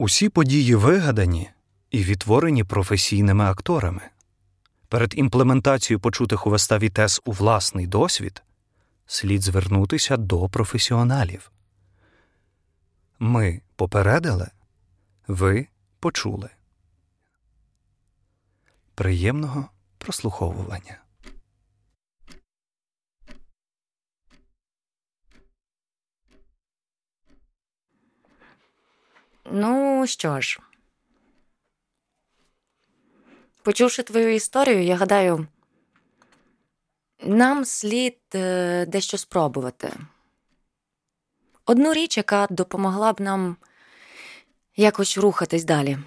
Усі події вигадані і відтворені професійними акторами. Перед імплементацією почутих у виставі тез у власний досвід слід звернутися до професіоналів. Ми попередили, ви почули. Приємного прослуховування. Ну що ж, почувши твою історію, я гадаю, нам слід е, дещо спробувати. Одну річ, яка допомогла б нам якось рухатись далі.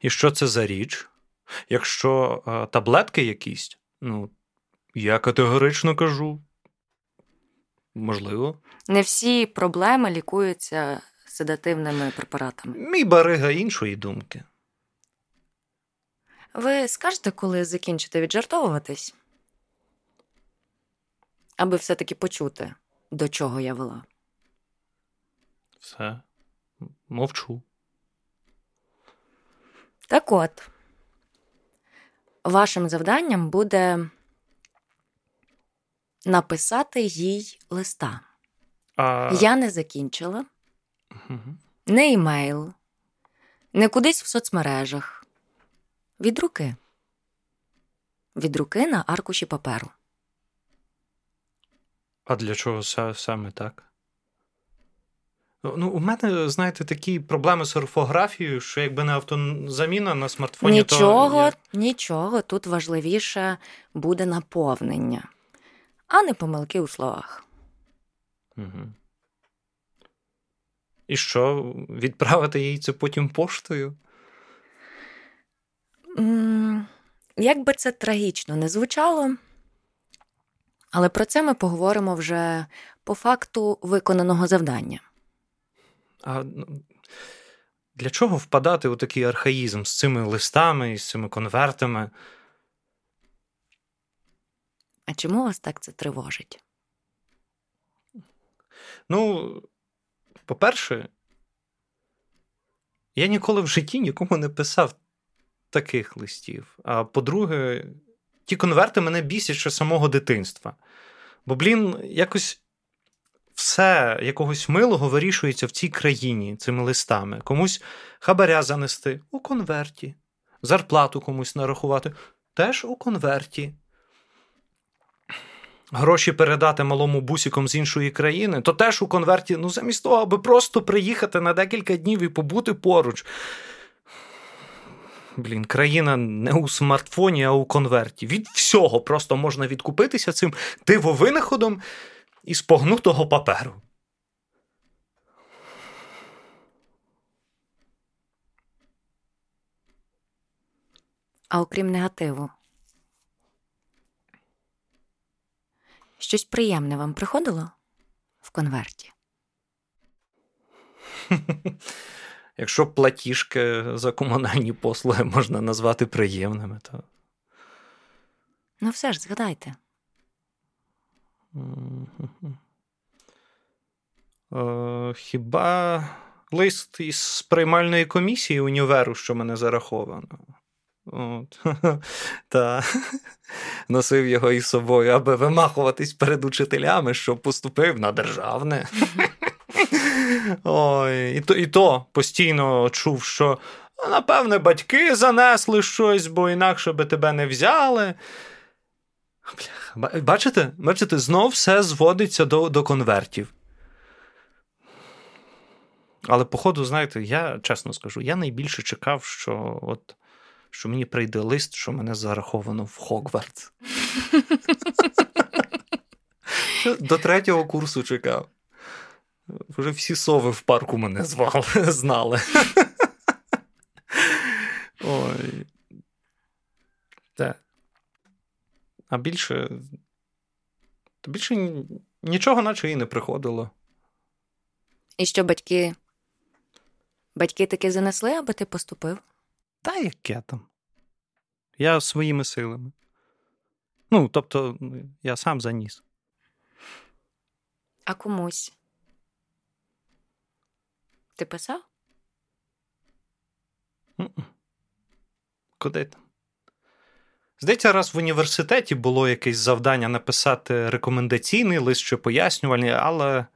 І що це за річ? Якщо а, таблетки якісь, ну, я категорично кажу. Можливо. Не всі проблеми лікуються седативними препаратами. Мій барига іншої думки. Ви скажете, коли закінчите віджартовуватись? Аби все-таки почути, до чого я вела. Все. Мовчу. Так от, вашим завданням буде написати їй листа. А... Я не закінчила, Угу. не імейл, не кудись в соцмережах. Від руки. Від руки на аркуші паперу. А для чого саме так? Ну, у мене, знаєте, такі проблеми з орфографією, що якби не автозаміна на смартфоні, Нічого, то. Нічого. Тут важливіше буде наповнення, а не помилки у словах. Угу. І що, відправити їй це потім поштою? Як би це трагічно не звучало, але про це ми поговоримо вже по факту виконаного завдання. А ну, для чого впадати у такий архаїзм з цими листами і з цими конвертами? А чому вас так це тривожить? Ну, по-перше, я ніколи в житті нікому не писав таких листів. А по-друге, ті конверти мене бісять ще самого дитинства. Бо, блін, якось все якогось милого вирішується в цій країні цими листами. Комусь хабаря занести у конверті, зарплату комусь нарахувати теж у конверті. Гроші передати малому бусіком з іншої країни, то теж у конверті, ну замість того, аби просто приїхати на декілька днів і побути поруч. Блін, країна не у смартфоні, а у конверті. Від всього просто можна відкупитися цим дивовинаходом із погнутого паперу. А окрім негативу. Щось приємне вам приходило в конверті? Якщо платіжки за комунальні послуги можна назвати приємними, то. Ну, все ж згадайте. Е, хіба лист із приймальної комісії універу, що мене зараховано? От. Та носив його із собою, аби вимахуватись перед учителями, що поступив на державне. Ой, і то, і то постійно чув, що напевне батьки занесли щось, бо інакше би тебе не взяли. Бачите, бачите, знов все зводиться до, до конвертів. Але, походу, знаєте, я чесно скажу, я найбільше чекав, що от, що мені прийде лист, що мене зараховано в Хогвартс. До третього курсу чекав. Вже всі сови в парку мене звали, знали. Ой. Те. А більше. Більше нічого, наче і не приходило. І що батьки. Батьки таки занесли, аби ти поступив? Та яке там? Я своїми силами. Ну, тобто, я сам заніс. А комусь Ти писав? Куди там? Здається, раз в університеті було якесь завдання написати рекомендаційний лист чи пояснювальний, але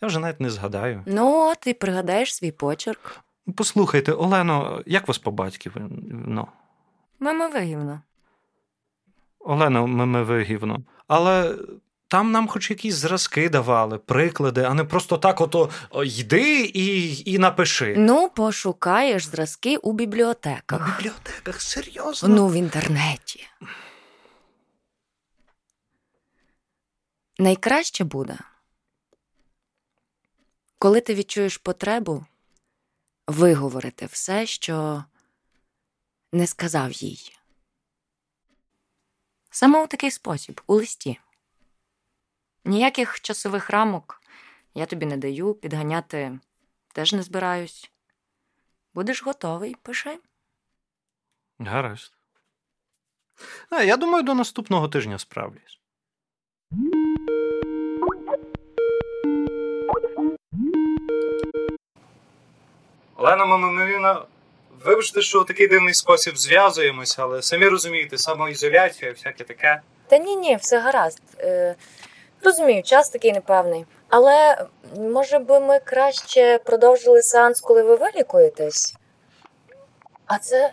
я вже навіть не згадаю. Ну, ти пригадаєш свій почерк. Послухайте, Олено, як вас по батьків? Ну, Олено, ми, ми. Але там нам хоч якісь зразки давали, приклади, а не просто так: ото йди і, і напиши. Ну, пошукаєш зразки у бібліотеках. бібліотеках, серйозно? Ну, в інтернеті. Найкраще буде, коли ти відчуєш потребу виговорити все, що не сказав їй. Саме у такий спосіб, у листі. Ніяких часових рамок я тобі не даю, підганяти теж не збираюсь. Будеш готовий, пиши. Гаразд. Я думаю, до наступного тижня справлюсь. Олена Мамимовіна, вибачте, що у такий дивний спосіб зв'язуємося, але самі розумієте, самоізоляція, всяке таке. Та ні, ні, все гаразд. Е, розумію, час такий непевний. Але може би ми краще продовжили сеанс, коли ви вилікуєтесь? А це.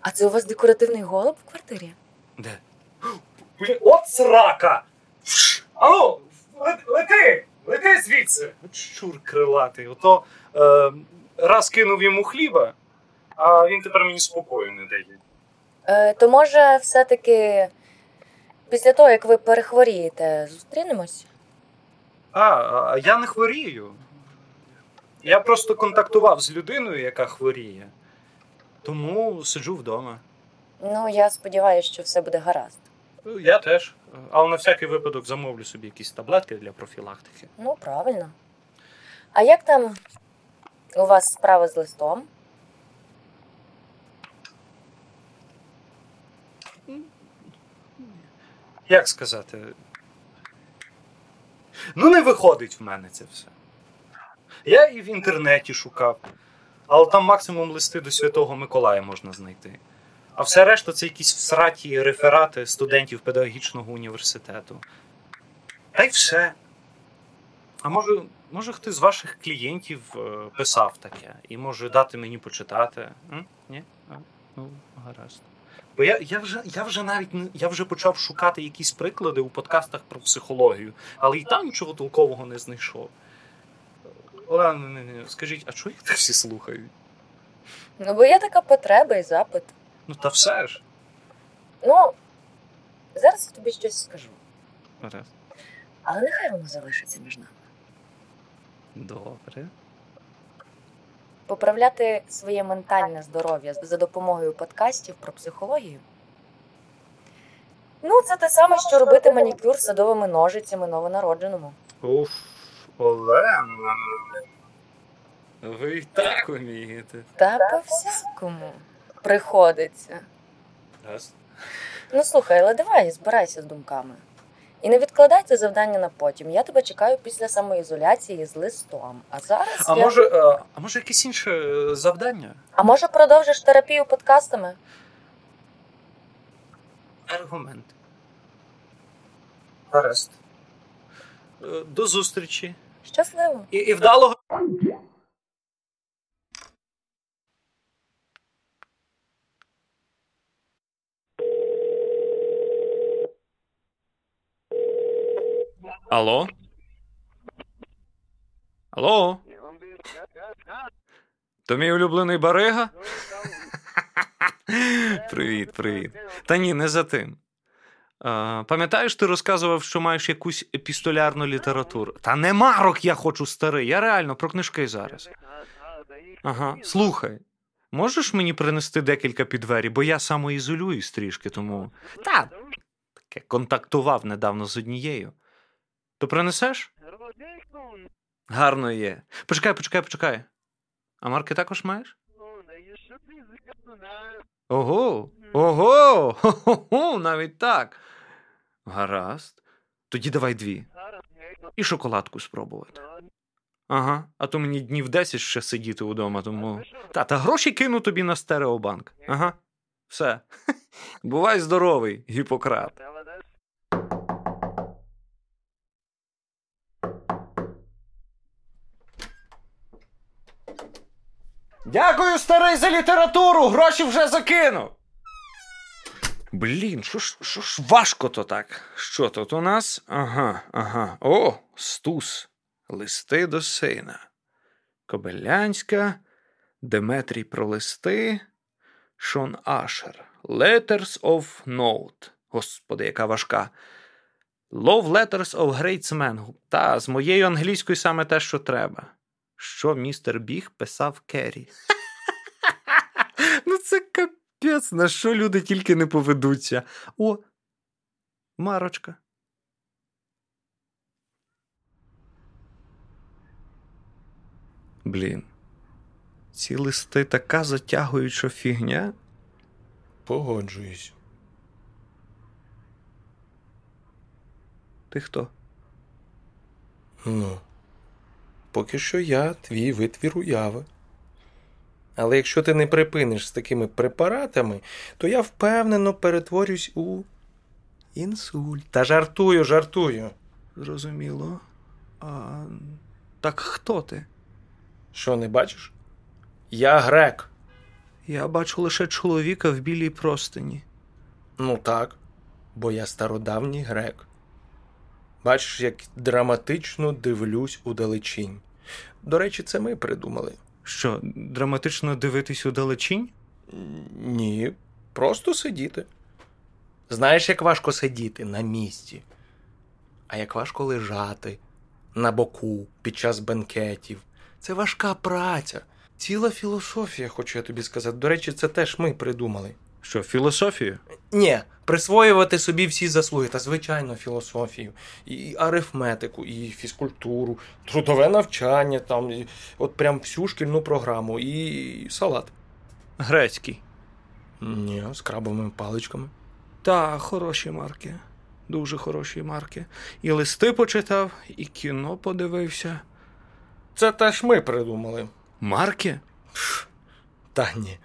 А це у вас декоративний голуб в квартирі? Де? Блін, От срака! Ану, лети! Лети звідси! Щур крилатий. Ото е, раз кинув йому хліба, а він тепер мені спокою не дає. Е, то може, все-таки після того, як ви перехворієте, зустрінемось? А, а я не хворію. Я просто контактував з людиною, яка хворіє. Тому сиджу вдома. Ну, я сподіваюся, що все буде гаразд. Я теж. Але на всякий випадок замовлю собі якісь таблетки для профілактики. Ну, правильно. А як там у вас справа з листом? Як сказати? Ну, не виходить в мене це все. Я і в інтернеті шукав, але там максимум листи до Святого Миколая можна знайти. А все решта це якісь всраті реферати студентів педагогічного університету. Та й все. А може, може хтось з ваших клієнтів е, писав таке і може дати мені почитати? М? Ні? А, ну, гаразд. Бо я, я, вже, я вже навіть я вже почав шукати якісь приклади у подкастах про психологію, але і там нічого толкового не знайшов. Олена, не, не, скажіть, а чого їх так всі слухають? Ну, бо є така потреба і запит. Ну та все ж. Ну, зараз я тобі щось скажу. Гаразд. Але нехай воно залишиться між нами. Добре. Поправляти своє ментальне здоров'я за допомогою подкастів про психологію. Ну, це те саме, що робити манікюр садовими ножицями новонародженому. Уф, Олена. Ви і так умієте. Та по-всякому приходиться. Гаразд. Ну слухай, але давай збирайся з думками. І не відкладай це завдання на потім. Я тебе чекаю після самоізоляції з листом. А зараз А я... може, е, а може якесь інше е, завдання? а може продовжиш терапію подкастами? Аргумент. Гаразд. Е, До зустрічі. Щасливо. І, і вдалого. Алло? Алло? То мій улюблений барига? Привіт, привіт. Та ні, не за тим. А, пам'ятаєш, ти розказував, що маєш якусь епістолярну літературу? Та не марок я хочу старий, я реально про книжки зараз. Ага, слухай. Можеш мені принести декілька під двері, бо я самоізолююсь трішки, тому. Та, таке контактував недавно з однією. То принесеш? Гарно є. Почекай, почекай, почекай. А марки також маєш? Ого, ого, хо-хо-хо, навіть так. Гаразд. Тоді давай дві. І шоколадку спробувати. Ага, а то мені днів 10 ще сидіти вдома, тому. Та, та гроші кину тобі на стереобанк. Ага. Все. Бувай здоровий, Гіппократ. Дякую, старий, за літературу! Гроші вже закинув. Блін, що ж що ж важко то так? Що тут у нас? Ага, ага. О, стус. Листи до сина. Кобилянська, Деметрій про листи, Шон Ашер. Letters of Note. Господи, яка важка. Love Letters of Great. Та, з моєю англійською саме те, що треба. Що містер Біг писав Керрі. Ну, це капець, на що люди тільки не поведуться. О, Марочка. Блін. Ці листи така затягуюча фігня. Погоджуюсь. Ти хто? Ну, поки що я твій витвір уяви. Але якщо ти не припиниш з такими препаратами, то я впевнено перетворюсь у інсульт. Та жартую, жартую. Зрозуміло. А... Так хто ти? Що не бачиш? Я грек. Я бачу лише чоловіка в білій простині. Ну так, бо я стародавній грек. Бачиш, як драматично дивлюсь у далечінь. До речі, це ми придумали. Що, драматично дивитись у далечінь? Ні, просто сидіти. Знаєш, як важко сидіти на місці, а як важко лежати на боку під час бенкетів. Це важка праця. Ціла філософія, хочу я тобі сказати. До речі, це теж ми придумали. Що, філософію? Ні, присвоювати собі всі заслуги, та звичайно, філософію, і арифметику, і фізкультуру, трудове навчання, там, і от прям всю шкільну програму, і салат. Грецький. Ні, з крабовими паличками. Та, хороші марки. Дуже хороші марки. І листи почитав, і кіно подивився. Це теж ми придумали. Марки? Та ні.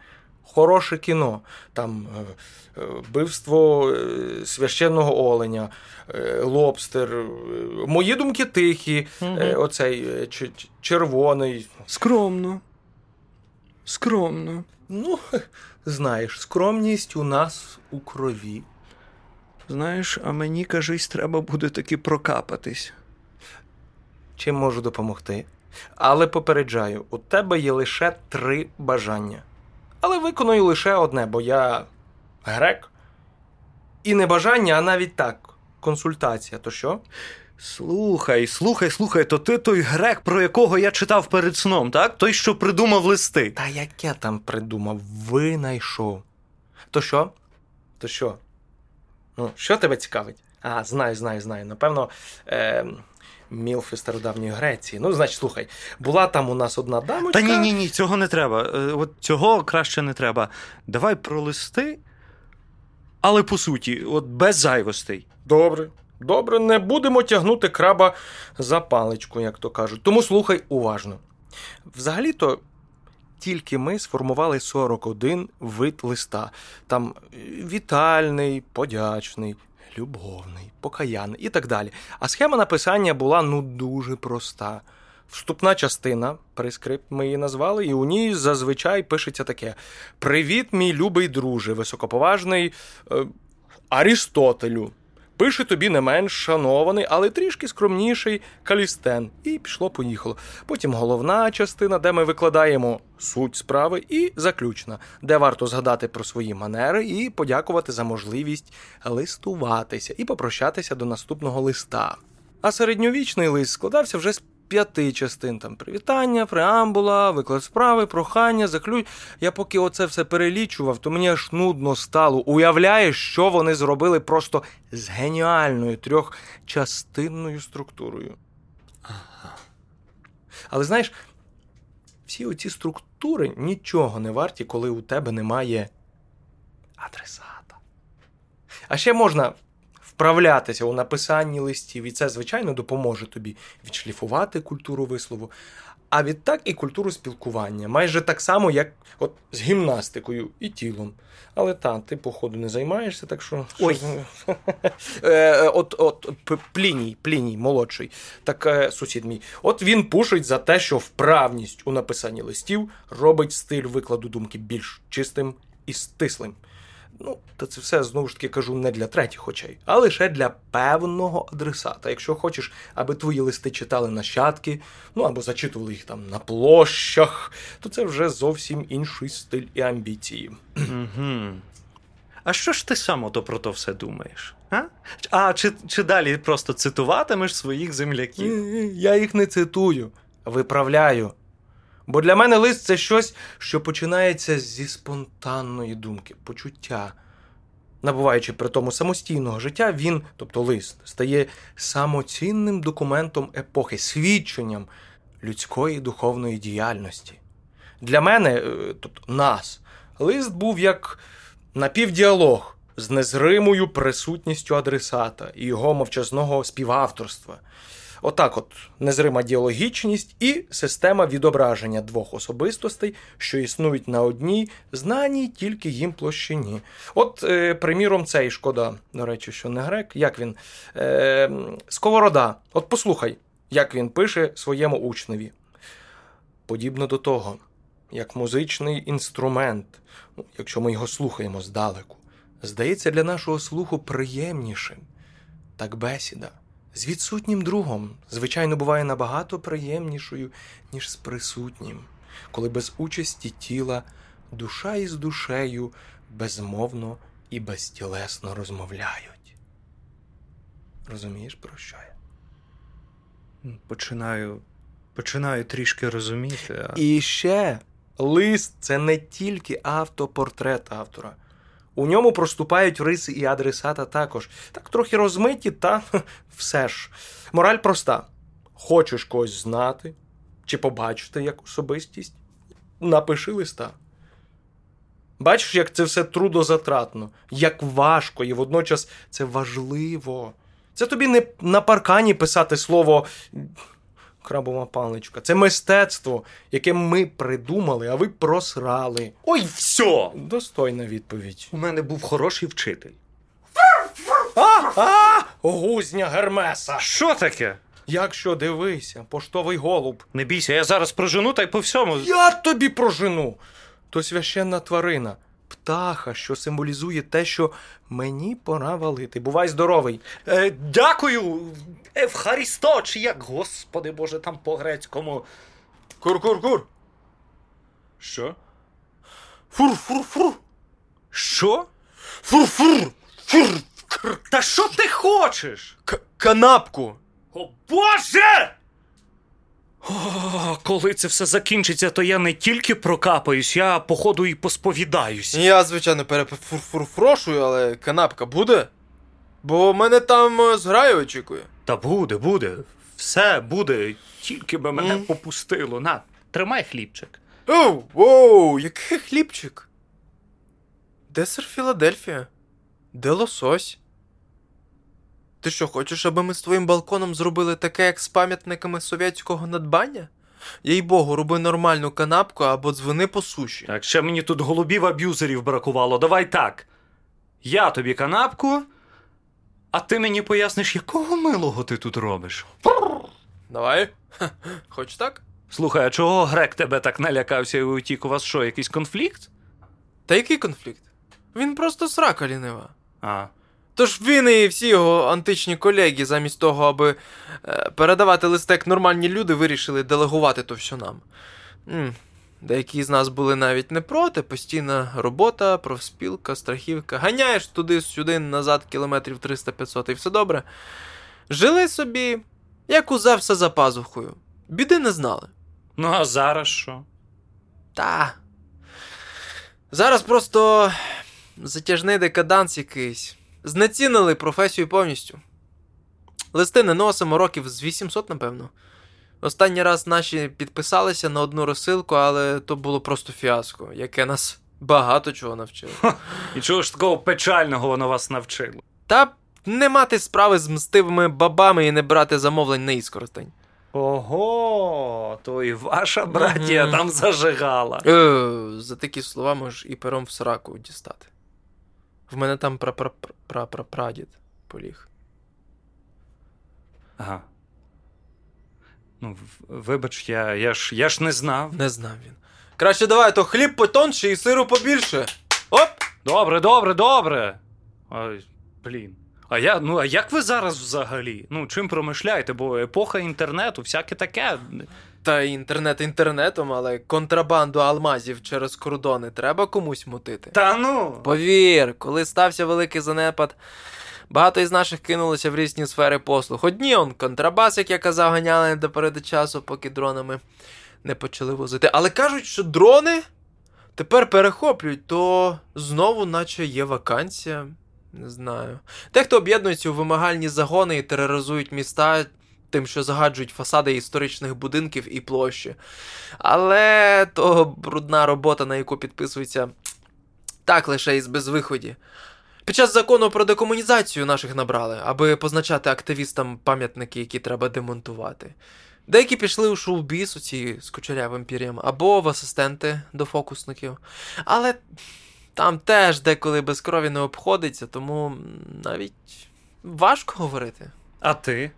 Хороше кіно. Там е, е, вбивство е, священного оленя, лобстер. Мої думки тихі, е, оцей червоний. Скромно. Скромно. Ну, знаєш, скромність у нас у крові. Знаєш, а мені, кажись, треба буде таки прокапатись. Чим можу допомогти? Але попереджаю, у тебе є лише три бажання. Але виконую лише одне, бо я грек. І не бажання, а навіть так. Консультація, то що? Слухай, слухай, слухай, то ти той грек, про якого я читав перед сном, так? Той, що придумав листи. Та як я там придумав, винайшов. То що? То що? Ну, що тебе цікавить? А, знаю, знаю, знаю. Напевно, е, мілфи стародавньої Греції. Ну, значить, слухай, була там у нас одна дамочка. Та ні, ні, ні, цього не треба. Е, От цього краще не треба. Давай про листи, але по суті, от без зайвостей. Добре. Добре, не будемо тягнути краба за паличку, як то кажуть. Тому слухай уважно. Взагалі-то тільки ми сформували 41 вид листа. Там вітальний, подячний, любовний, покаянний і так далі. А схема написання була ну дуже проста. Вступна частина, прескрипт ми її назвали, і у ній зазвичай пишеться таке: Привіт, мій любий друже, високоповажний е, Арістотелю. Пише тобі не менш шанований, але трішки скромніший калістен. І пішло-поїхало. Потім головна частина, де ми викладаємо суть справи, і заключна, де варто згадати про свої манери і подякувати за можливість листуватися і попрощатися до наступного листа. А середньовічний лист складався вже з п'яти частин: там привітання, преамбула, виклад справи, прохання, заключ. Я поки оце все перелічував, то мені аж нудно стало. Уявляєш, що вони зробили просто з геніальною трьохчастинною структурою. Але знаєш, всі оці структури нічого не варті, коли у тебе немає адресата. А ще можна вправлятися у написанні листів, і це, звичайно, допоможе тобі відшліфувати культуру вислову, а відтак і культуру спілкування, майже так само, як от з гімнастикою і тілом. Але та, ти, походу, не займаєшся, так що. Ой. Е, От от Пліній, Пліній, молодший, так е, сусід мій. От він пушить за те, що вправність у написанні листів робить стиль викладу думки більш чистим і стислим. Ну, то це все знову ж таки кажу не для третіх очей, а лише для певного адресата. Якщо хочеш, аби твої листи читали нащадки, ну або зачитували їх там на площах, то це вже зовсім інший стиль і амбіції. Угу. А що ж ти сам ото про то все думаєш? А, а чи, чи далі просто цитуватимеш своїх земляків? Я їх не цитую, виправляю. Бо для мене лист це щось, що починається зі спонтанної думки, почуття. Набуваючи при тому самостійного життя, він, тобто лист, стає самоцінним документом епохи, свідченням людської духовної діяльності. Для мене, е, тобто нас, лист був як напівдіалог з незримою присутністю адресата і його мовчазного співавторства. Отак, от незрима діалогічність і система відображення двох особистостей, що існують на одній, знаній тільки їм площині. От, е, приміром, цей шкода, до речі, що не грек, як він? Е, Сковорода. От послухай, як він пише своєму учневі. Подібно до того, як музичний інструмент, ну, якщо ми його слухаємо здалеку, здається для нашого слуху приємнішим, так бесіда з відсутнім другом, звичайно, буває набагато приємнішою, ніж з присутнім, коли без участі тіла душа із душею безмовно і безтілесно розмовляють. Розумієш, про що я? Починаю, починаю трішки розуміти. А... І ще лист це не тільки автопортрет автора. У ньому проступають риси і адресата також. Так трохи розмиті, та все ж. Мораль проста: хочеш когось знати чи побачити як особистість? Напиши листа. Бачиш, як це все трудозатратно, як важко, і водночас це важливо. Це тобі не на паркані писати слово крабова паличка. Це мистецтво, яке ми придумали, а ви просрали. Ой, все! Достойна відповідь. У мене був хороший вчитель. А, а, гузня Гермеса. Що таке? Якщо дивися, поштовий голуб. Не бійся, я зараз прожену та й по всьому. Я тобі прожену. То священна тварина, птаха, що символізує те, що мені пора валити. Бувай здоровий. Е, дякую, Евхарісто, чи як, господи Боже, там по-грецькому. Кур-кур-кур. Що? Фур-фур-фур. Що? Фур-фур. Фур. Та що ти хочеш? К- канапку. О Боже! О, коли це все закінчиться, то я не тільки прокапаюсь, я, походу, і посповідаюсь. Я, звичайно, перефурфурфрошую, але канапка буде? Бо мене там е, зграю очікує. Та буде, буде. Все буде, тільки би мене Мгм. попустило. На, тримай хлібчик. Оу, воу, який хлібчик? Де сир Філадельфія? Де лосось? Ти що, хочеш, аби ми з твоїм балконом зробили таке, як з пам'ятниками совєтського надбання? Їй богу, роби нормальну канапку або дзвони по суші. Так, ще мені тут голубів аб'юзерів бракувало. Давай так. Я тобі канапку, а ти мені поясниш, якого милого ти тут робиш. Давай. Ха, Хоч так? Слухай, а чого грек тебе так налякався і утік? У вас що, якийсь конфлікт? Та який конфлікт? Він просто срака лінива. А. Тож він і всі його античні колеги, замість того, аби е, передавати листи як нормальні люди, вирішили делегувати то все нам. Деякі з нас були навіть не проти, постійна робота, профспілка, страхівка. Ганяєш туди-сюди, назад, кілометрів 300-500 і все добре. Жили собі, як у Зевса за пазухою. Біди не знали. Ну, а зараз що? Та. Зараз просто затяжний декаданс якийсь. Знецінили професію повністю. Листи не носимо років з 800, напевно. Останній раз наші підписалися на одну розсилку, але то було просто фіаско, яке нас багато чого навчило. І чого ж такого печального воно вас навчило? Та не мати справи з мстивими бабами і не брати замовлень на іскоростень. Ого, то і ваша братія Мгм. там зажигала. Е, за такі слова можеш і пером в сраку дістати. В мене там прапрапрапрадід поліг. Ага. Ну, вибач, я, я, ж, я ж не знав. Не знав він. Краще давай, то хліб потонше і сиру побільше. Оп! Добре, добре, добре. Ой, блін. А я, ну, а як ви зараз взагалі? Ну, чим промишляєте? Бо епоха інтернету, всяке таке. Та інтернет інтернетом, але контрабанду алмазів через кордони треба комусь мутити. Та ну. Повір, коли стався великий занепад, багато із наших кинулося в різні сфери послуг. Одні он контрабас, як я казав, ганяли до переди часу, поки дронами не почали возити. Але кажуть, що дрони тепер перехоплюють, то знову, наче є вакансія. Не знаю. Дехто об'єднується у вимагальні загони і тероризують міста. Тим, що загаджують фасади історичних будинків і площі. Але то брудна робота, на яку підписується так лише із безвиході. Під час закону про декомунізацію наших набрали, аби позначати активістам пам'ятники, які треба демонтувати. Деякі пішли у шоу-біз, оці з кучерявим пір'ям, або в асистенти до фокусників. Але там теж деколи без крові не обходиться, тому навіть важко говорити. А ти?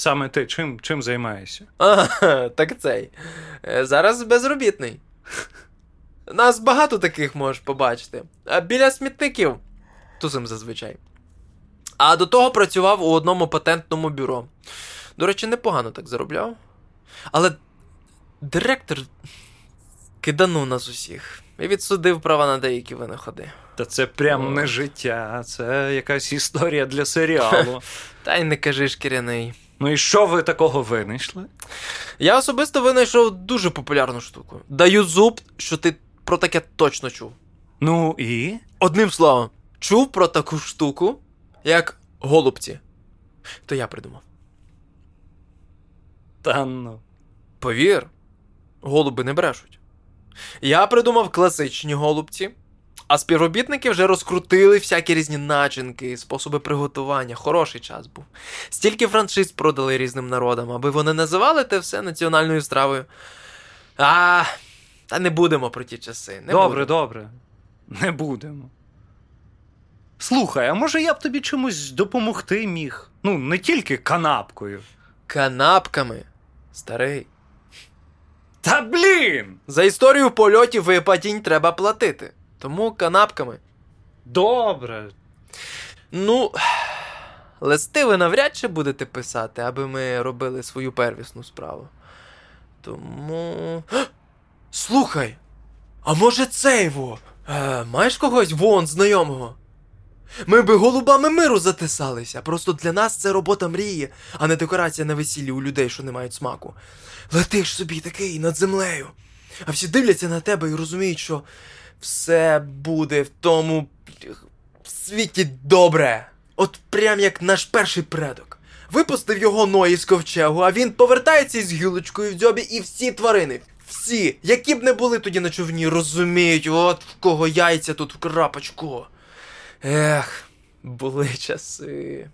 Саме ти чим, чим займаєшся? А, так цей. Е, Зараз безробітний. Нас багато таких можеш побачити. А біля смітників. Тусим зазвичай. А до того працював у одному патентному бюро. До речі, непогано так заробляв. Але директор киданув нас усіх і відсудив права на деякі винаходи. Та це прям О. не життя, це якась історія для серіалу. Та й не кажи шкіряний. Ну і що ви такого винайшли? Я особисто винайшов дуже популярну штуку. Даю зуб, що ти про таке точно чув. Ну і? Одним словом, чув про таку штуку, як голубці. То я придумав. Та ну. Повір, голуби не брешуть. Я придумав класичні голубці, а співробітники вже розкрутили всякі різні начинки, способи приготування. Хороший час був. Стільки франшиз продали різним народам, аби вони називали те все національною стравою. А, та не будемо про ті часи. Не добре, будемо. добре. Не будемо. Слухай, а може я б тобі чимось допомогти міг? Ну, не тільки канапкою. Канапками. Старий. Та блін! За історію польотів і падінь треба платити. Тому канапками. Добре. Ну, листи ви навряд чи будете писати, аби ми робили свою первісну справу. Тому. Слухай! А може цей во? Е, маєш когось вон знайомого? Ми би голубами миру затисалися. Просто для нас це робота мрії, а не декорація на весіллі у людей, що не мають смаку. Летиш собі такий над землею. А всі дивляться на тебе і розуміють, що все буде в тому світі добре. От прям як наш перший предок. Випустив його Ной із ковчегу, а він повертається із гілочкою в дзьобі, і всі тварини, всі, які б не були тоді на човні, розуміють, от в кого яйця тут в крапочку. Ех, були часи.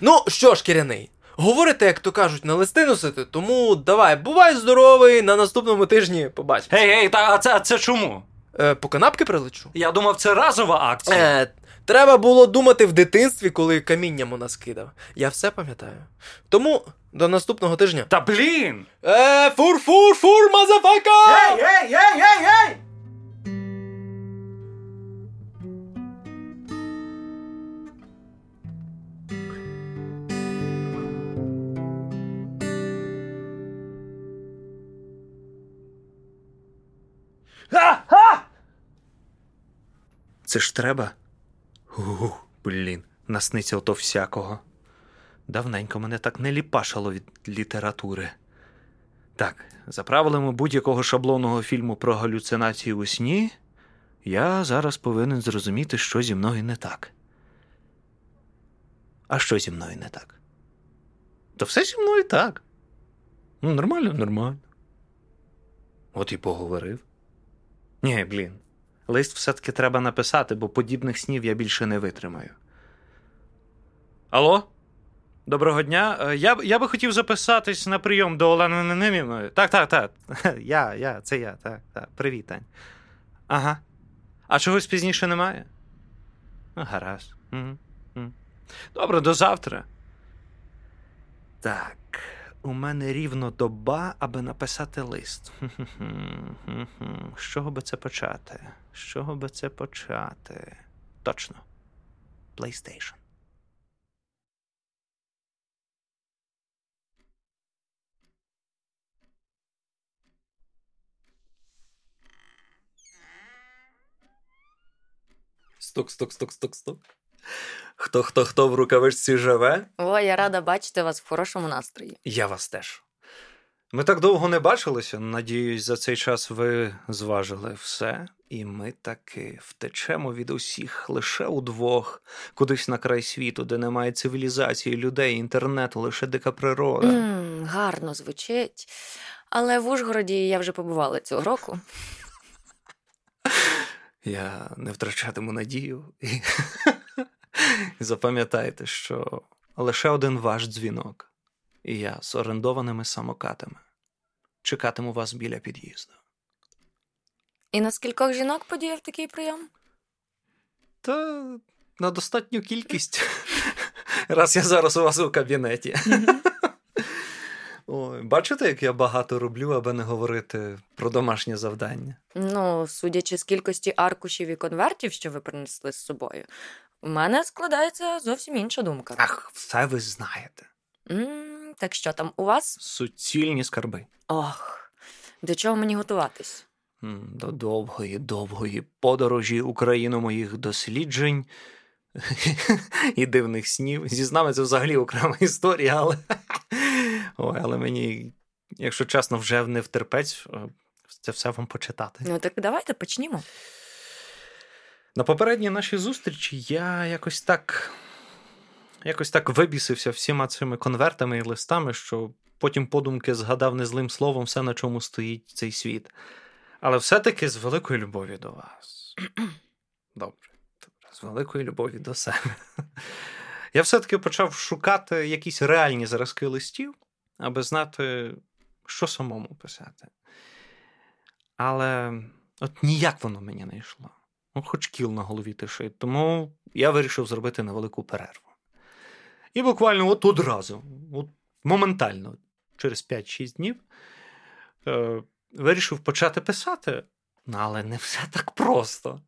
Ну, що ж, Кіряний, говорите, як то кажуть, на листи носити, тому давай, бувай здоровий, на наступному тижні побачимо. Гей, гей, та а це, а це чому? Е, по канапки прилечу? Я думав, це разова акція. Е, треба було думати в дитинстві, коли камінням у нас кидав. Я все пам'ятаю. Тому до наступного тижня. Та блін! Е, фур, фур, фур, мазафака! гей, гей, гей, гей! Це ж треба. Ух, блін, насниться ото всякого. Давненько мене так не ліпашало від літератури. Так, за правилами будь-якого шаблонного фільму про галюцинації у сні, я зараз повинен зрозуміти, що зі мною не так. А що зі мною не так? Та все зі мною так. Ну, нормально, нормально. От і поговорив. Ні, блін. Лист все-таки треба написати, бо подібних снів я більше не витримаю. Алло? Доброго дня. Е, Я, я би хотів записатись на прийом до Олени Ненемівної. Так, так, так. Я, я, це я, так, так. Привіт. Ага. А чогось пізніше немає? Ну, гаразд. Угу. Добре, до завтра. Так, у мене рівно доба, аби написати лист. З чого би це почати? З чого би це почати? Точно. PlayStation. Стук, стук, стук, стук, стук. Хто хто хто в рукавичці живе? О, я рада бачити вас в хорошому настрої. Я вас теж. Ми так довго не бачилися. Надіюсь, за цей час ви зважили все, і ми таки втечемо від усіх лише удвох, кудись на край світу, де немає цивілізації, людей, інтернету, лише дика природа. м гарно звучить. Але в Ужгороді я вже побувала цього року. Я не втрачатиму надію. Запам'ятайте, що лише один ваш дзвінок, і я з орендованими самокатами чекатиму вас біля під'їзду. І на скількох жінок подіяв такий прийом? Та на достатню кількість. Раз я зараз у вас у кабінеті. Ой, бачите, як я багато роблю, аби не говорити про домашнє завдання. Ну, судячи з кількості аркушів і конвертів, що ви принесли з собою, у мене складається зовсім інша думка. Ах, все ви знаєте. м так що там у вас? Суцільні скарби. Ох, до чого мені готуватись? М, До довгої, довгої подорожі Україну моїх досліджень і дивних снів. Зі нами це взагалі окрема історія, але. Ой, але мені, якщо чесно, вже не втерпець е, це все вам почитати. Ну так давайте почнімо. На попередній нашій зустрічі я якось так. Якось так вибісився всіма цими конвертами і листами, що потім подумки згадав незлим словом все, на чому стоїть цей світ. Але все-таки з великої любові до вас. Добре, добре, з великої любові до себе. Я все-таки почав шукати якісь реальні зразки листів, аби знати, що самому писати. Але от ніяк воно мені не йшло. Ну, хоч кіл на голові тишить. Тому я вирішив зробити невелику перерву. І буквально от одразу, от моментально, через 5-6 днів, е, вирішив почати писати. Ну, але не все так просто.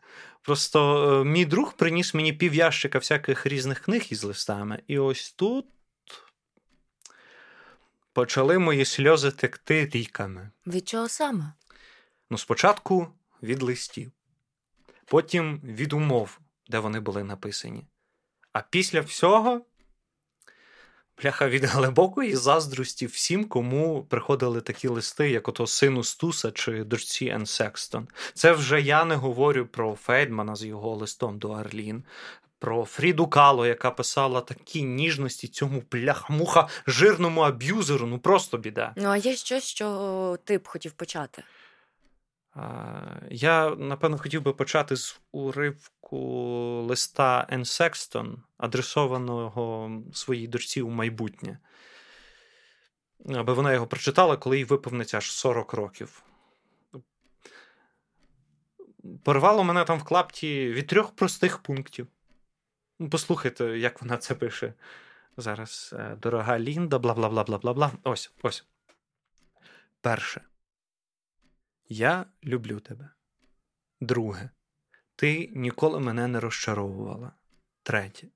Просто е, мій друг приніс мені пів'ящика всяких різних книг із листами, і ось тут почали мої сльози текти ріками. Від чого саме? Ну, спочатку від листів, потім від умов, де вони були написані. А після всього, бляха, від глибокої заздрості всім, кому приходили такі листи, як ото сину Стуса чи дочці Ен Секстон. Це вже я не говорю про Фейдмана з його листом до Арлін. Про Фріду Кало, яка писала такі ніжності цьому бляха-муха жирному аб'юзеру, ну просто біда. Ну, а є щось, що ти б хотів почати. Я, напевно, хотів би почати з уривку листа Ен Секстон, адресованого своїй дочці у майбутнє, аби вона його прочитала, коли їй виповниться аж 40 років. Порвало мене там в клапті від трьох простих пунктів. Ну, Послухайте, як вона це пише. Зараз, е, дорога Лінда, бла бла бла бла бла бла. Ось, ось. Перше. Я люблю тебе. Друге. Ти ніколи мене не розчаровувала. Третє.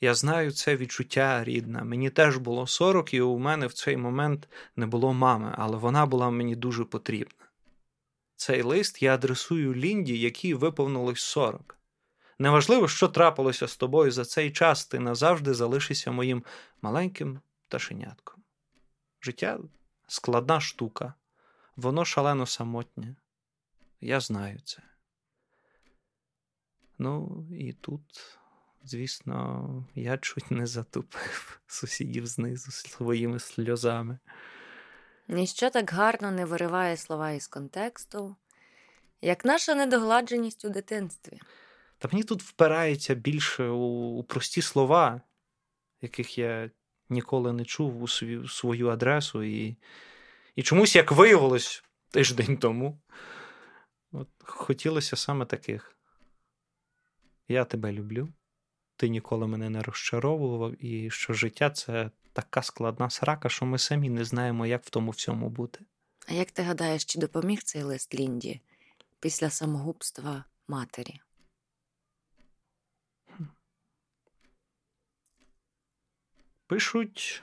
Я знаю це відчуття рідна. Мені теж було 40, і у мене в цей момент не було мами, але вона була мені дуже потрібна. Цей лист я адресую Лінді, якій виповнилось 40. Неважливо, що трапилося з тобою за цей час, ти назавжди залишишся моїм маленьким пташенятком. Життя складна штука, воно шалено самотнє. Я знаю це. Ну, і тут, звісно, я чуть не затупив сусідів знизу своїми сльозами. Ніщо так гарно не вириває слова із контексту, як наша недогладженість у дитинстві. Та мені тут впирається більше у, у прості слова. яких я ніколи не чув у свою, свою адресу. І, і чомусь, як виявилось тиждень тому, от, хотілося саме таких. Я тебе люблю, ти ніколи мене не розчаровував, і що життя це така складна срака, що ми самі не знаємо, як в тому всьому бути. А як ти гадаєш, чи допоміг цей лист Лінді після самогубства матері? Пишуть,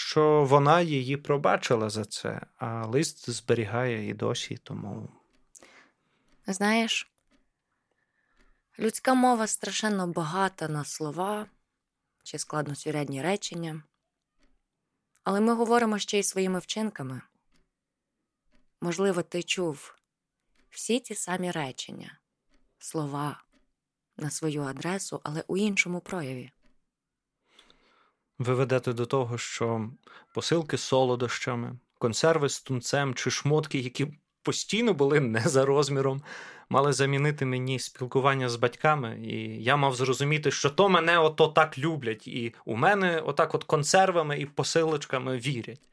що вона її пробачила за це, а лист зберігає і досі, тому. Знаєш, людська мова страшенно багата на слова чи складносюрядні речення, але ми говоримо ще й своїми вчинками. Можливо, ти чув всі ті самі речення, слова на свою адресу, але у іншому прояві. Ви ведете до того, що посилки з солодощами, консерви з тунцем чи шмотки, які постійно були не за розміром, мали замінити мені спілкування з батьками, і я мав зрозуміти, що то мене ото так люблять, і у мене отак от консервами і посилочками вірять.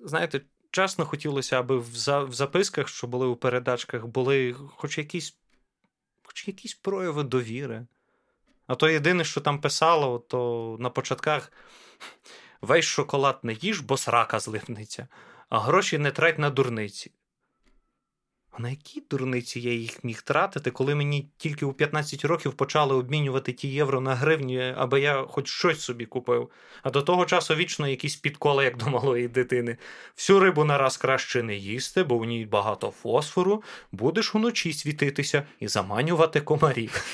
Знаєте, чесно хотілося, аби в записках, що були у передачках, були хоч якісь, хоч якісь прояви довіри. А то єдине, що там писало, то на початках весь шоколад не їж, бо срака злипнеться, а гроші не трать на дурниці. А на які дурниці я їх міг тратити, коли мені тільки у 15 років почали обмінювати ті євро на гривні, аби я хоч щось собі купив. А до того часу вічно якісь підколи, як до малої дитини. Всю рибу нараз краще не їсти, бо в ній багато фосфору, будеш уночі світитися і заманювати комарів.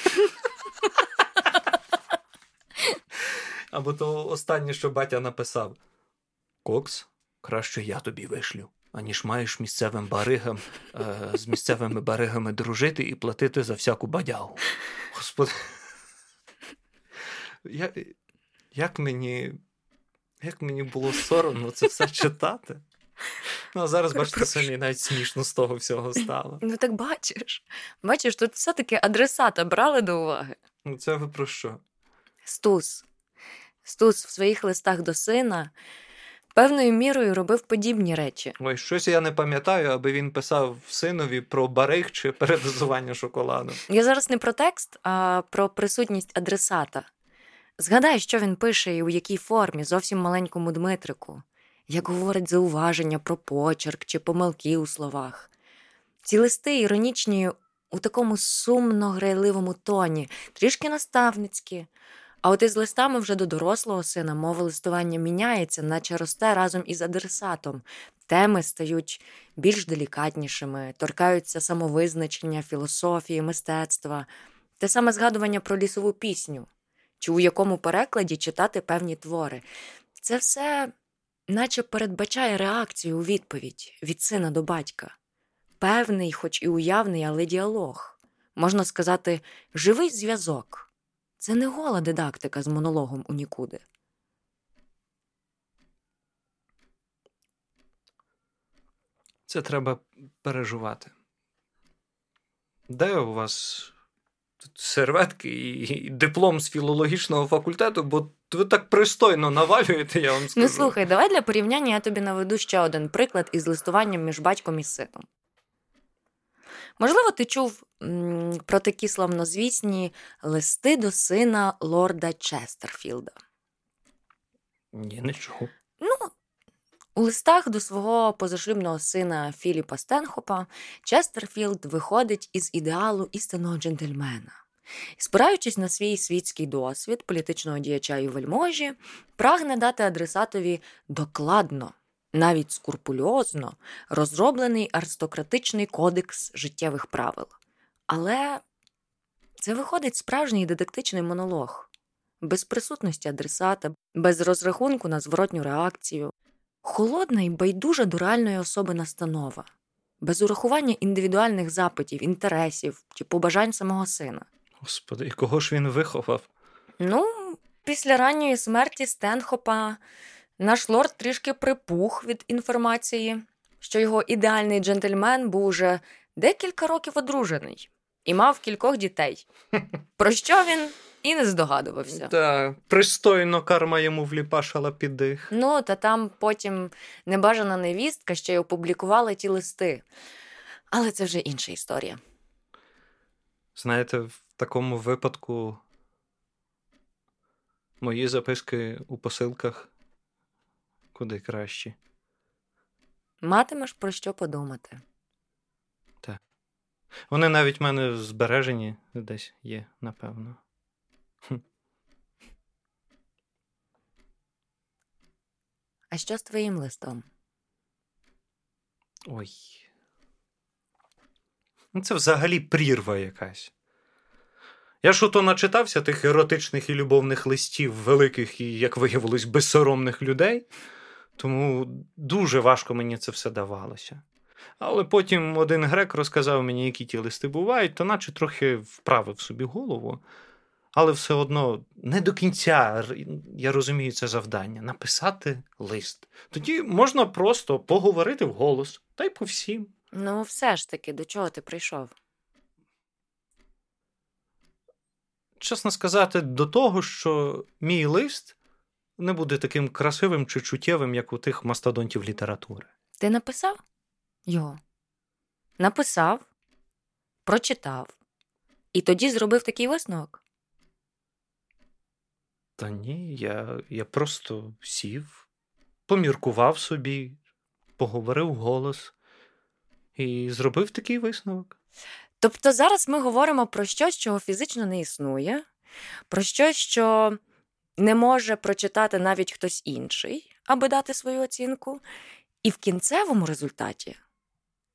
Або то останнє, що батя написав: Кокс, краще я тобі вишлю, аніж маєш місцевим баригам е, з місцевими баригами дружити і платити за всяку бадягу. Господи. Я, як мені як мені було соромно це все читати? Ну, а зараз, бачите, самі навіть смішно з того всього стало. Ну так бачиш. Бачиш, тут все-таки адресата брали до уваги. Ну, це ви про що? Стус. Стус в своїх листах до сина певною мірою робив подібні речі. Ой, щось я не пам'ятаю, аби він писав синові про бариг чи передозування шоколаду. Я зараз не про текст, а про присутність адресата. Згадай, що він пише і у якій формі, зовсім маленькому Дмитрику, як говорить зауваження про почерк чи помилки у словах. Ці листи іронічні у такому сумно грайливому тоні, трішки наставницькі. А от із листами вже до дорослого сина мова листування міняється, наче росте разом із адресатом. Теми стають більш делікатнішими, торкаються самовизначення, філософії, мистецтва, те саме згадування про лісову пісню, чи у якому перекладі читати певні твори. Це все наче передбачає реакцію у відповідь від сина до батька. Певний, хоч і уявний, але діалог. Можна сказати, живий зв'язок. Це не гола дидактика з монологом у нікуди. Це треба переживати. Де у вас тут серветки і диплом з філологічного факультету, бо ви так пристойно навалюєте, я вам скажу. Ну слухай, давай для порівняння я тобі наведу ще один приклад із листуванням між батьком і сином. Можливо, ти чув про такі славнозвісні листи до сина лорда Честерфілда. Ні, не чув. Ну, у листах до свого позашлюбного сина Філіпа Стенхопа Честерфілд виходить із ідеалу істинного джентльмена. Спираючись на свій світський досвід політичного діяча і вельможі, прагне дати адресатові докладно, навіть скурпульозно розроблений аристократичний кодекс життєвих правил. Але це виходить справжній дидактичний монолог, без присутності адресата, без розрахунку на зворотню реакцію, холодна і байдужа до реальної особи настанова, без урахування індивідуальних запитів, інтересів чи побажань самого сина. Господи, і кого ж він виховав? Ну, після ранньої смерті Стенхопа наш лорд трішки припух від інформації, що його ідеальний джентльмен був уже декілька років одружений і мав кількох дітей. Про що він і не здогадувався. Так, пристойно карма йому вліпашала під дих. Ну, та там потім небажана невістка ще й опублікувала ті листи. Але це вже інша історія. Знаєте, в такому випадку мої записки у посилках куди кращі. Матимеш про що подумати. Так. Вони навіть в мене збережені десь є, напевно. А що з твоїм листом? Ой. Ну, Це взагалі прірва якась. Я ж ото начитався тих еротичних і любовних листів великих і, як виявилось, безсоромних людей, тому дуже важко мені це все давалося. Але потім один грек розказав мені, які ті листи бувають, то наче трохи вправив собі голову. Але все одно не до кінця я розумію це завдання написати лист. Тоді можна просто поговорити вголос, та й по всім. Ну, все ж таки, до чого ти прийшов? Чесно сказати, до того, що мій лист не буде таким красивим чи чуттєвим, як у тих мастодонтів літератури. Ти написав його? Написав, прочитав, і тоді зробив такий висновок. Та ні, я, я просто сів, поміркував собі, поговорив голос і зробив такий висновок. Тобто зараз ми говоримо про щось, чого фізично не існує, про щось, що не може прочитати навіть хтось інший, аби дати свою оцінку, і в кінцевому результаті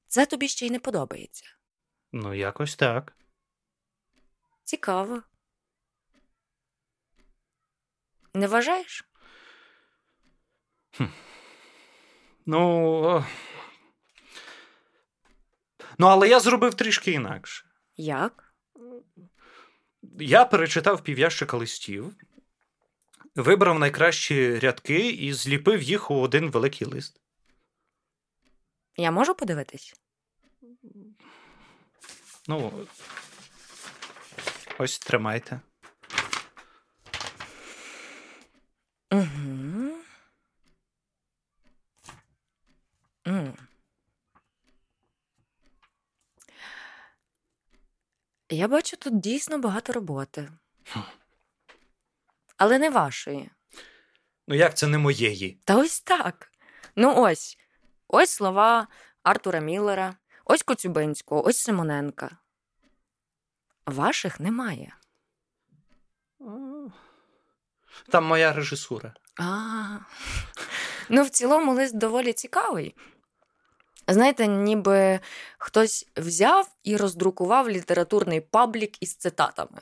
це тобі ще й не подобається. Ну, якось так. Цікаво. Не вважаєш? Ну. Ну, але я зробив трішки інакше. Як? Я перечитав пів'ящика листів, вибрав найкращі рядки і зліпив їх у один великий лист. Я можу подивитись? Ну, ось тримайте. Угу. М. Я бачу тут дійсно багато роботи. Але не вашої. Ну, як це не моєї? Та ось так. Ну ось. Ось слова Артура Міллера, ось Коцюбинського, ось Симоненка. Ваших немає. Там моя режисура. А. Ну, в цілому лист доволі цікавий. Знаєте, ніби хтось взяв і роздрукував літературний паблік із цитатами.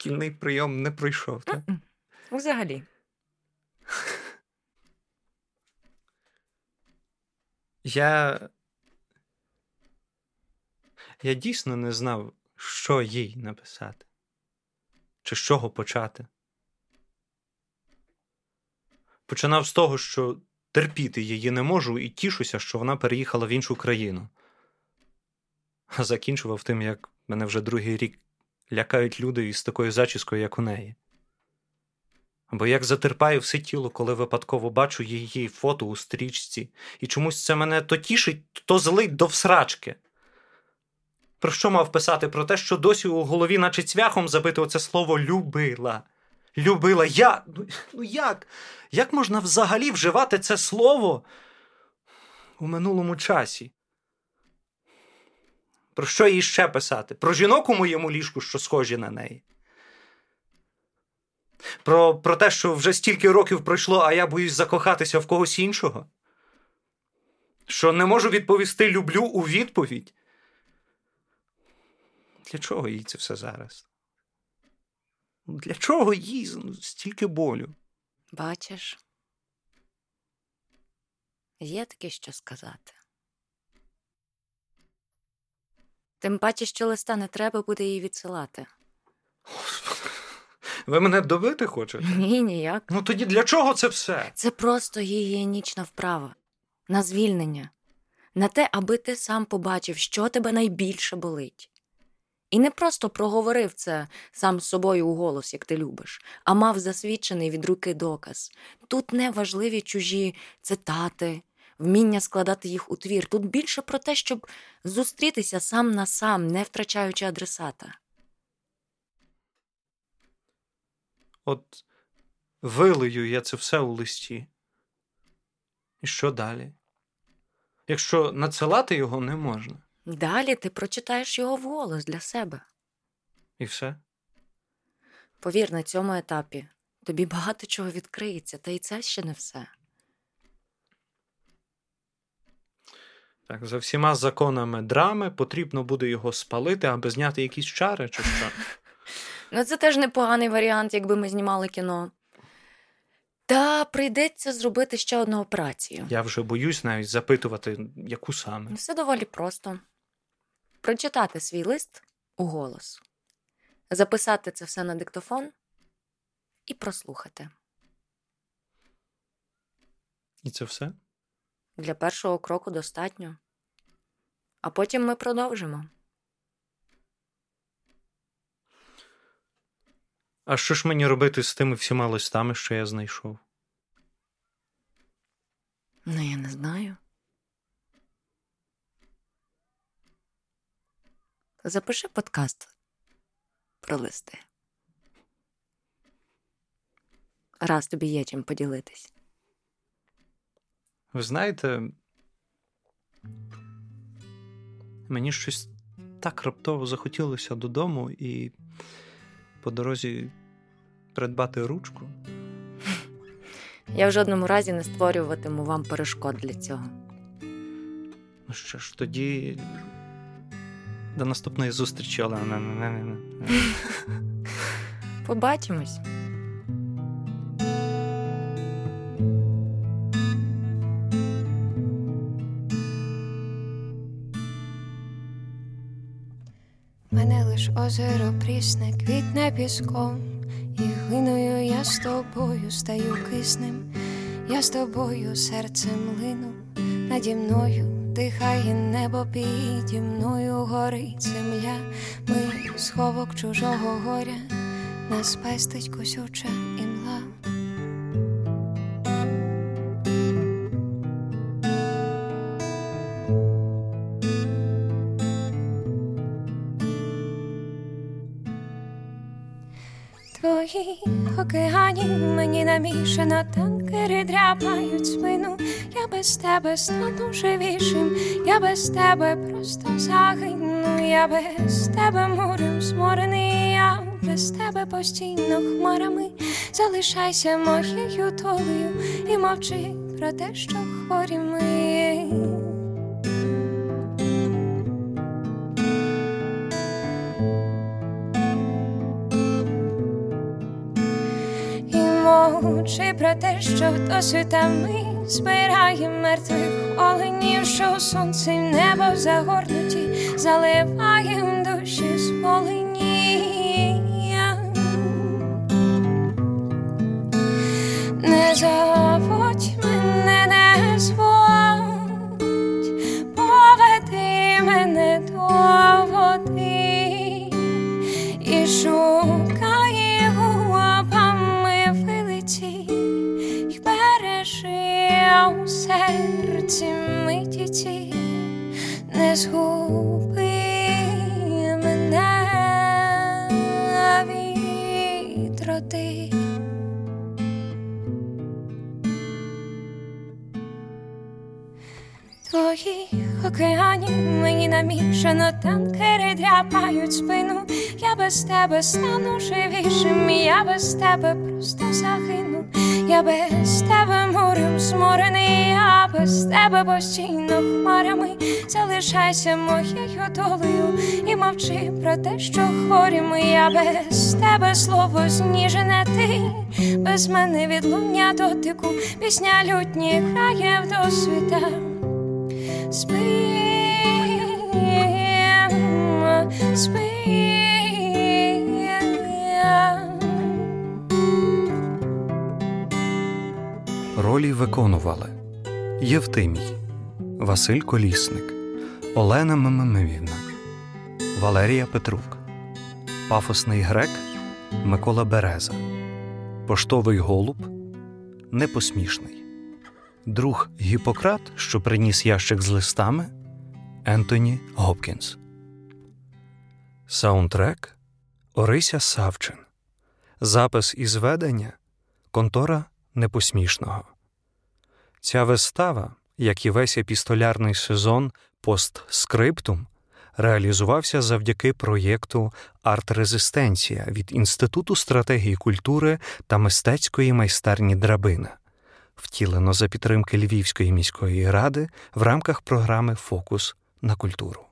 Шкільний прийом не пройшов, так? Взагалі. Я. Я дійсно не знав, що їй написати, чи з чого почати. Починав з того, що терпіти її не можу, і тішуся, що вона переїхала в іншу країну. А закінчував тим, як мене вже другий рік лякають люди із такою зачіскою, як у неї. Або як затерпаю все тіло, коли випадково бачу її фото у стрічці, і чомусь це мене то тішить, то злить до всрачки. Про що мав писати? Про те, що досі у голові, наче цвяхом забити оце слово любила. Любила. Я. Ну, ну як? Як можна взагалі вживати це слово у минулому часі? Про що їй ще писати? Про жінок у моєму ліжку, що схожі на неї. Про, про те, що вже стільки років пройшло, а я боюсь закохатися в когось іншого. Що не можу відповісти люблю у відповідь. Для чого їй це все зараз? Для чого їй стільки болю? Бачиш, є таке що сказати. Тим паче, що листа не треба буде їй відсилати. Ви мене добити хочете? Ні, ніяк. Ну тоді для чого це все? Це просто гігієнічна вправа на звільнення, на те, аби ти сам побачив, що тебе найбільше болить. І не просто проговорив це сам з собою у голос, як ти любиш, а мав засвідчений від руки доказ. Тут не важливі чужі цитати, вміння складати їх у твір. Тут більше про те, щоб зустрітися сам на сам, не втрачаючи адресата. От вилию я це все у листі. І що далі? Якщо надсилати його не можна, Далі ти прочитаєш його вголос для себе. і все. Повір, на цьому етапі тобі багато чого відкриється, та й це ще не все. Так, за всіма законами драми потрібно буде його спалити, аби зняти якісь чари чи що. Ну, це теж непоганий варіант, якби ми знімали кіно. Та прийдеться зробити ще одну операцію. Я вже боюсь навіть запитувати, яку саме. Все доволі просто. Прочитати свій лист у голос, записати це все на диктофон і прослухати. І це все? Для першого кроку достатньо. А потім ми продовжимо. А що ж мені робити з тими всіма листами, що я знайшов? Ну, я не знаю. Запиши подкаст про листи. Раз тобі є чим поділитись. Ви знаєте, мені щось так раптово захотілося додому і по дорозі придбати ручку. Я в жодному разі не створюватиму вам перешкод для цього. Ну що ж, тоді до наступної зустрічі, Олена. Побачимось. Озеро прісне, квітне піском, і глиною я з тобою стаю киснем, я з тобою серцем лину, наді мною дихає небо піді мною горить земля, ми сховок чужого горя, нас пестить косюча мені намішано, танкери дряпають спину. Я без тебе стану живішим, я без тебе просто загину, я без тебе морем зморений, я без тебе постійно хмарами. Залишайся моєю долею і мовчи про те, що хворі ми. Мовчи про те, що досвіта ми збираємо мертвих оленів, що сонце в небо загорнуті, заливаєм душі сполені. Не заводь серці миті ці, не згуби мене відроди. Твоїх океанів мені намішано танкери дряпають спину. Я без тебе стану живішим, я без тебе просто загину. Я без тебе морем зморений, я без тебе постійно хмарами. Залишайся моєю долею і мовчи про те, що хворі ми. Я без тебе слово зніжене ти, без мене відлуння дотику, пісня лютні грає в досвіта. Спим, спим. Ролі виконували Євтимій, Василь Колісник, Олена Мемемівна, Валерія Петрук, Пафосний грек Микола Береза. Поштовий голуб непосмішний. Друг Гіппократ, що приніс ящик з листами Ентоні Гопкінс. Саундтрек Орися Савчин. Запис і зведення Контора Непосмішного. Ця вистава, як і весь епістолярний сезон постскриптум, реалізувався завдяки проєкту Арт-Резистенція від Інституту стратегії культури та мистецької майстерні Драбина, втілено за підтримки Львівської міської ради в рамках програми Фокус на культуру.